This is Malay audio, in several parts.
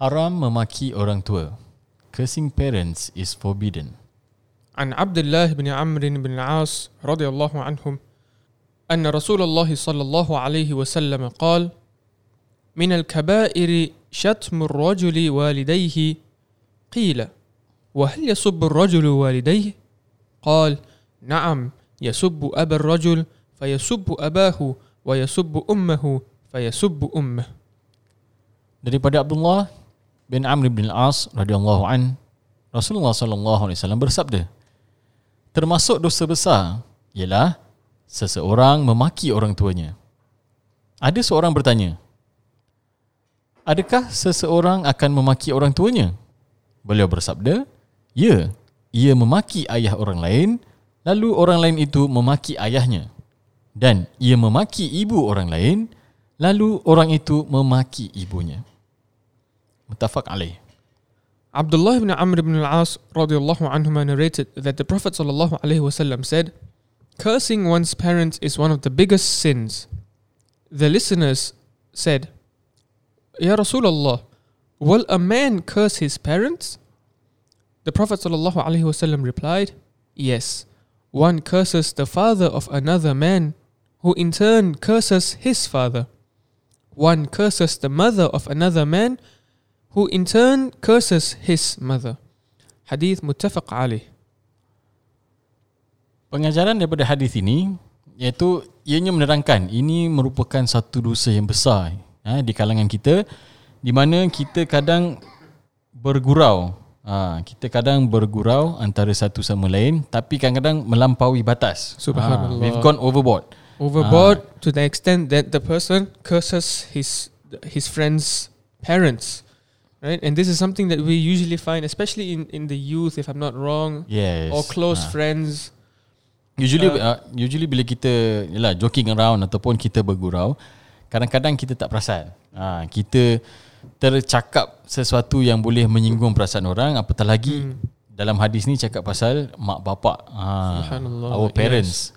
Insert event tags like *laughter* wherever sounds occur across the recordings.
Haram memaki orang tua. Cursing parents is forbidden. عن عبد الله بن عمرو بن العاص رضي الله عنهم أن رسول الله صلى الله عليه وسلم قال من الكبائر شتم الرجل والديه قيل وهل يسب الرجل والديه قال نعم يسب أبا الرجل فيسب أباه ويسب أمه فيسب أمه Daripada Abdullah bin Amr bin Al-As radhiyallahu an Rasulullah sallallahu alaihi wasallam bersabda Termasuk dosa besar ialah seseorang memaki orang tuanya. Ada seorang bertanya, Adakah seseorang akan memaki orang tuanya? Beliau bersabda, Ya, ia memaki ayah orang lain, lalu orang lain itu memaki ayahnya. Dan ia memaki ibu orang lain, lalu orang itu memaki ibunya. Mutafak alaih. Abdullah ibn Amr ibn al-As radiallahu anhuma narrated that the Prophet sallallahu alaihi wasallam said, Cursing one's parents is one of the biggest sins. The listeners said, Ya Rasulullah, will a man curse his parents? The Prophet sallallahu alaihi wasallam replied, Yes, one curses the father of another man, who in turn curses his father. One curses the mother of another man, who in turn curses his mother. Hadith muttafaq alaih. Pengajaran daripada hadis ini iaitu ianya menerangkan ini merupakan satu dosa yang besar ha, di kalangan kita di mana kita kadang bergurau ha, kita kadang bergurau antara satu sama lain tapi kadang-kadang melampaui batas Subhanallah. ha, we've gone overboard Overboard to the extent that the person curses his his friend's parents. Right? And this is something that we usually find, especially in, in the youth, if I'm not wrong, yes or close Ha. friends. Usually Uh, uh, usually bila kita yalah joking around ataupun kita bergurau, kadang-kadang kita tak perasan. Ha, kita tercakap sesuatu yang boleh menyinggung perasaan orang apatah lagi Hmm. dalam hadis ni cakap pasal mak bapak ha, our parents.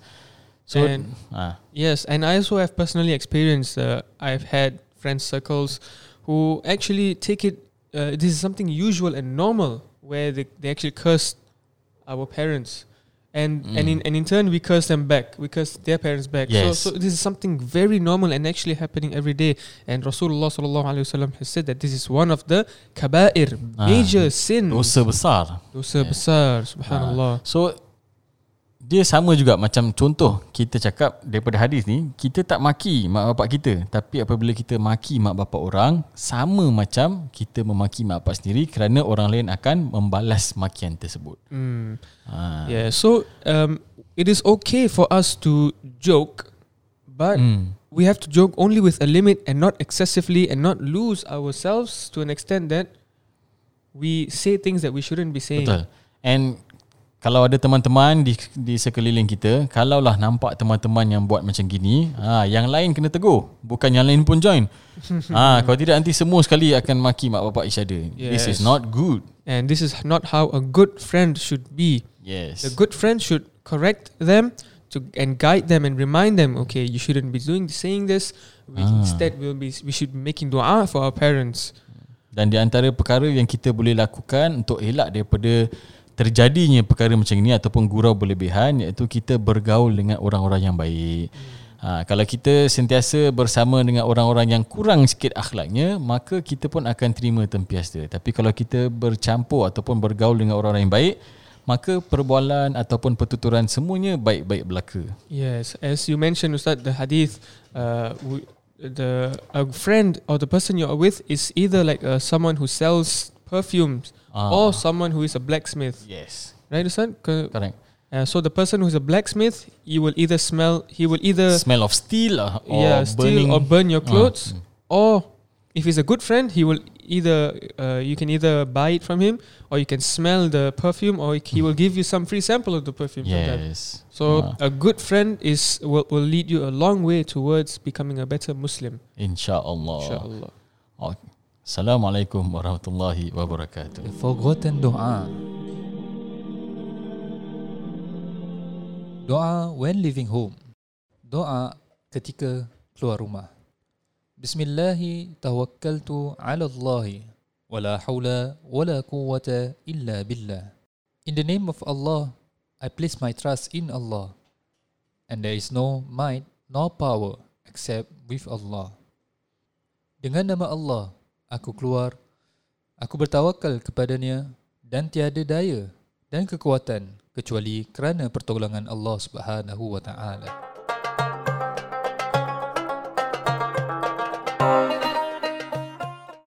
So And- ha, Yes, and I also have personally experienced. Uh, I've had friend circles who actually take it. Uh, this is something usual and normal, where they, they actually curse our parents, and and in and in turn we curse them back. We curse their parents back. Yes. So so this is something very normal and actually happening every day. And Rasulullah sallallahu alaihi wasallam has said that this is one of the kabair, Ah, major sins. dosa besar. Dosa Yeah. besar. Subhanallah. So dia sama juga macam contoh kita cakap daripada hadis ni kita tak maki mak bapak kita tapi apabila kita maki mak bapak orang sama macam kita memaki mak bapak sendiri kerana orang lain akan membalas makian tersebut. Mm. Ha. Yeah, so um, it is okay for us to joke, but Hmm. we have to joke only with a limit and not excessively and not lose ourselves to an extent that we say things that we shouldn't be saying. Betul. And kalau ada teman-teman di di sekeliling kita, kalaulah nampak teman-teman yang buat macam gini, ha, yang lain kena tegur, bukan yang lain pun join. *laughs* ha, kalau tidak nanti semua sekali akan maki mak bapak each other. This is Yes. not good. And this is not how a good friend should be. Yes. The good friend should correct them to and guide them and remind them, okay, you shouldn't be doing saying this. We Ah. instead will be we should be making dua for our parents. Dan di antara perkara yang kita boleh lakukan untuk elak daripada terjadinya perkara macam ini ataupun gurau berlebihan iaitu kita bergaul dengan orang-orang yang baik. Ha, kalau kita sentiasa bersama dengan orang-orang yang kurang sikit akhlaknya, maka kita pun akan terima tempias dia. Tapi kalau kita bercampur ataupun bergaul dengan orang-orang yang baik, maka perbualan ataupun pertuturan semuanya baik-baik belaka. Yes, as you mentioned, Ustad, the hadith, uh, the a friend or the person you're with is either like uh, someone who sells perfumes Ah. or someone who is a blacksmith, Yes. right? Co- Correct. Uh, so the person who's a blacksmith, you will either smell, he will either Smell of steel or, or yeah steal burning. or burn your Ah, clothes, mm. or if he's a good friend, he will either uh, you can either buy it from him or you can smell the perfume or he will give you some free sample of the perfume. Yes. So Ah. a good friend is will, will lead you a long way towards becoming a better Muslim. InsyaAllah. Inshallah. Oh. Assalamualaikum warahmatullahi wabarakatuh. Eh, forgotten doa. Doa when leaving home. Doa ketika keluar rumah. Bismillahirrahmanirrahim. Tawakkaltu 'ala Allah. Wala hawla wala quwwata illa billah. In the name of Allah, I place my trust in Allah. And there is no might nor power except with Allah. Dengan nama Allah, aku keluar aku bertawakal kepadanya dan tiada daya dan kekuatan kecuali kerana pertolongan Allah Subhanahu wa taala